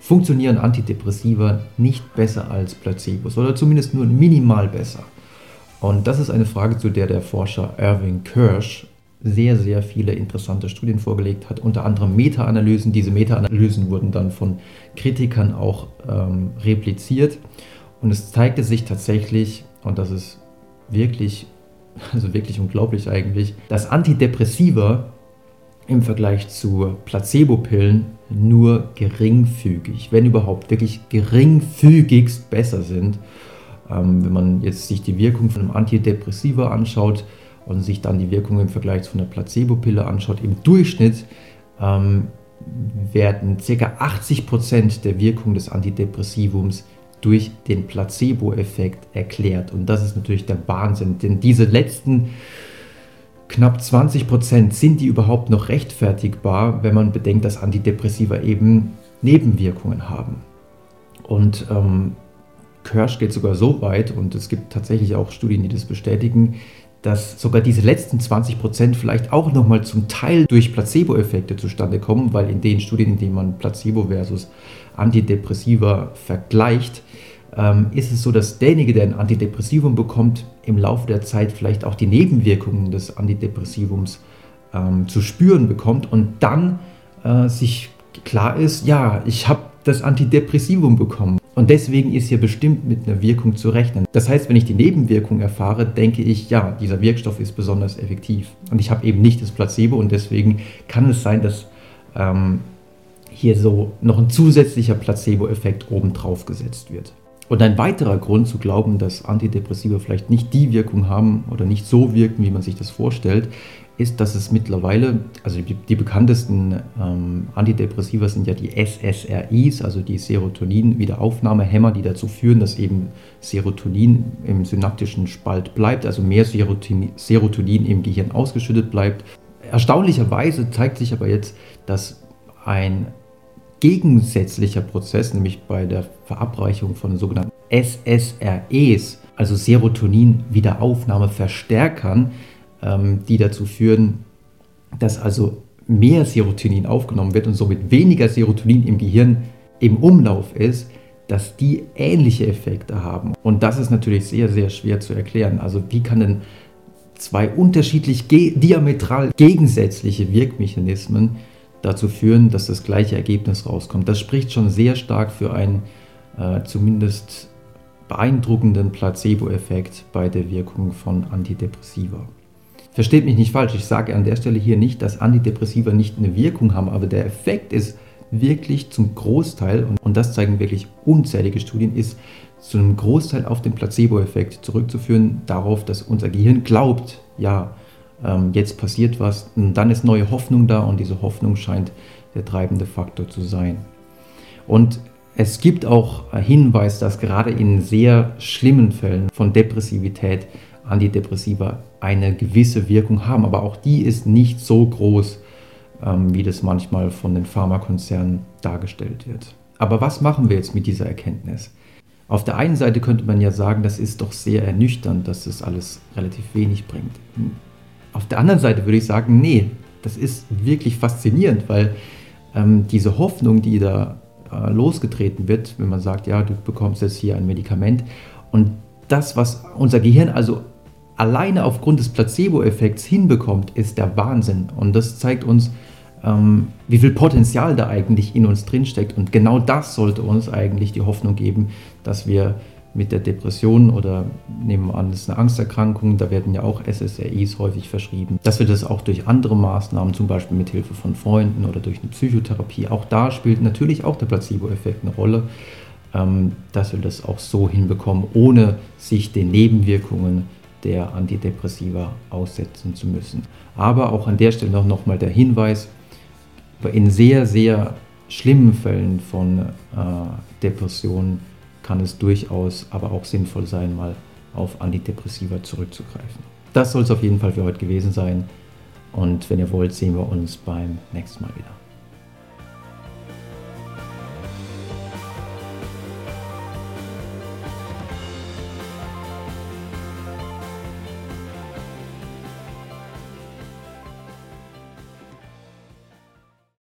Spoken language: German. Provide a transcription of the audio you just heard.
funktionieren Antidepressiva nicht besser als Placebos oder zumindest nur minimal besser. Und das ist eine Frage, zu der der Forscher Irving Kirsch sehr, sehr viele interessante Studien vorgelegt hat, unter anderem Meta-Analysen. Diese Meta-Analysen wurden dann von Kritikern auch ähm, repliziert. Und es zeigte sich tatsächlich, und das ist wirklich, also wirklich unglaublich eigentlich, dass Antidepressiva im Vergleich zu Placebo-Pillen nur geringfügig, wenn überhaupt wirklich geringfügigst besser sind. Ähm, wenn man jetzt sich die Wirkung von einem Antidepressiva anschaut und sich dann die Wirkung im Vergleich zu einer Placebo-Pille anschaut, im Durchschnitt ähm, werden ca. 80% der Wirkung des Antidepressivums durch den Placebo-Effekt erklärt. Und das ist natürlich der Wahnsinn, denn diese letzten knapp 20 Prozent sind die überhaupt noch rechtfertigbar, wenn man bedenkt, dass Antidepressiva eben Nebenwirkungen haben. Und ähm, Kirsch geht sogar so weit, und es gibt tatsächlich auch Studien, die das bestätigen, dass sogar diese letzten 20 Prozent vielleicht auch nochmal zum Teil durch Placebo-Effekte zustande kommen, weil in den Studien, in denen man Placebo versus Antidepressiva vergleicht, ist es so, dass derjenige, der ein Antidepressivum bekommt, im Laufe der Zeit vielleicht auch die Nebenwirkungen des Antidepressivums ähm, zu spüren bekommt und dann äh, sich klar ist, ja, ich habe das Antidepressivum bekommen. Und deswegen ist hier bestimmt mit einer Wirkung zu rechnen. Das heißt, wenn ich die Nebenwirkung erfahre, denke ich, ja, dieser Wirkstoff ist besonders effektiv. Und ich habe eben nicht das Placebo und deswegen kann es sein, dass ähm, hier so noch ein zusätzlicher Placebo-Effekt obendrauf gesetzt wird. Und ein weiterer Grund zu glauben, dass Antidepressiva vielleicht nicht die Wirkung haben oder nicht so wirken, wie man sich das vorstellt, ist, dass es mittlerweile, also die, die bekanntesten ähm, Antidepressiva sind ja die SSRIs, also die Serotonin-Wiederaufnahmehämmer, die dazu führen, dass eben Serotonin im synaptischen Spalt bleibt, also mehr Serotonin, Serotonin im Gehirn ausgeschüttet bleibt. Erstaunlicherweise zeigt sich aber jetzt, dass ein gegensätzlicher Prozess, nämlich bei der Verabreichung von sogenannten SSREs, also Serotonin-Wiederaufnahmeverstärkern, ähm, die dazu führen, dass also mehr Serotonin aufgenommen wird und somit weniger Serotonin im Gehirn im Umlauf ist, dass die ähnliche Effekte haben. Und das ist natürlich sehr, sehr schwer zu erklären. Also wie kann denn zwei unterschiedlich diametral gegensätzliche Wirkmechanismen dazu führen, dass das gleiche Ergebnis rauskommt. Das spricht schon sehr stark für einen äh, zumindest beeindruckenden Placebo-Effekt bei der Wirkung von Antidepressiva. Versteht mich nicht falsch, ich sage an der Stelle hier nicht, dass Antidepressiva nicht eine Wirkung haben, aber der Effekt ist wirklich zum Großteil, und, und das zeigen wirklich unzählige Studien, ist zu einem Großteil auf den Placebo-Effekt zurückzuführen, darauf, dass unser Gehirn glaubt, ja, ähm, jetzt passiert was, und dann ist neue Hoffnung da und diese Hoffnung scheint der treibende Faktor zu sein. Und es gibt auch Hinweis, dass gerade in sehr schlimmen Fällen von Depressivität Antidepressiva eine gewisse Wirkung haben, aber auch die ist nicht so groß, ähm, wie das manchmal von den Pharmakonzernen dargestellt wird. Aber was machen wir jetzt mit dieser Erkenntnis? Auf der einen Seite könnte man ja sagen, das ist doch sehr ernüchternd, dass das alles relativ wenig bringt. Auf der anderen Seite würde ich sagen, nee, das ist wirklich faszinierend, weil ähm, diese Hoffnung, die da äh, losgetreten wird, wenn man sagt, ja, du bekommst jetzt hier ein Medikament und das, was unser Gehirn also alleine aufgrund des Placebo-Effekts hinbekommt, ist der Wahnsinn. Und das zeigt uns, ähm, wie viel Potenzial da eigentlich in uns drinsteckt. Und genau das sollte uns eigentlich die Hoffnung geben, dass wir mit der Depression oder nehmen wir an, das ist eine Angsterkrankung, da werden ja auch SSRIs häufig verschrieben, dass wir das auch durch andere Maßnahmen, zum Beispiel mit Hilfe von Freunden oder durch eine Psychotherapie, auch da spielt natürlich auch der Placebo-Effekt eine Rolle, ähm, dass wir das auch so hinbekommen, ohne sich den Nebenwirkungen der Antidepressiva aussetzen zu müssen. Aber auch an der Stelle noch, noch mal der Hinweis, in sehr, sehr schlimmen Fällen von äh, Depressionen kann es durchaus aber auch sinnvoll sein, mal auf Antidepressiva zurückzugreifen. Das soll es auf jeden Fall für heute gewesen sein. Und wenn ihr wollt, sehen wir uns beim nächsten Mal wieder.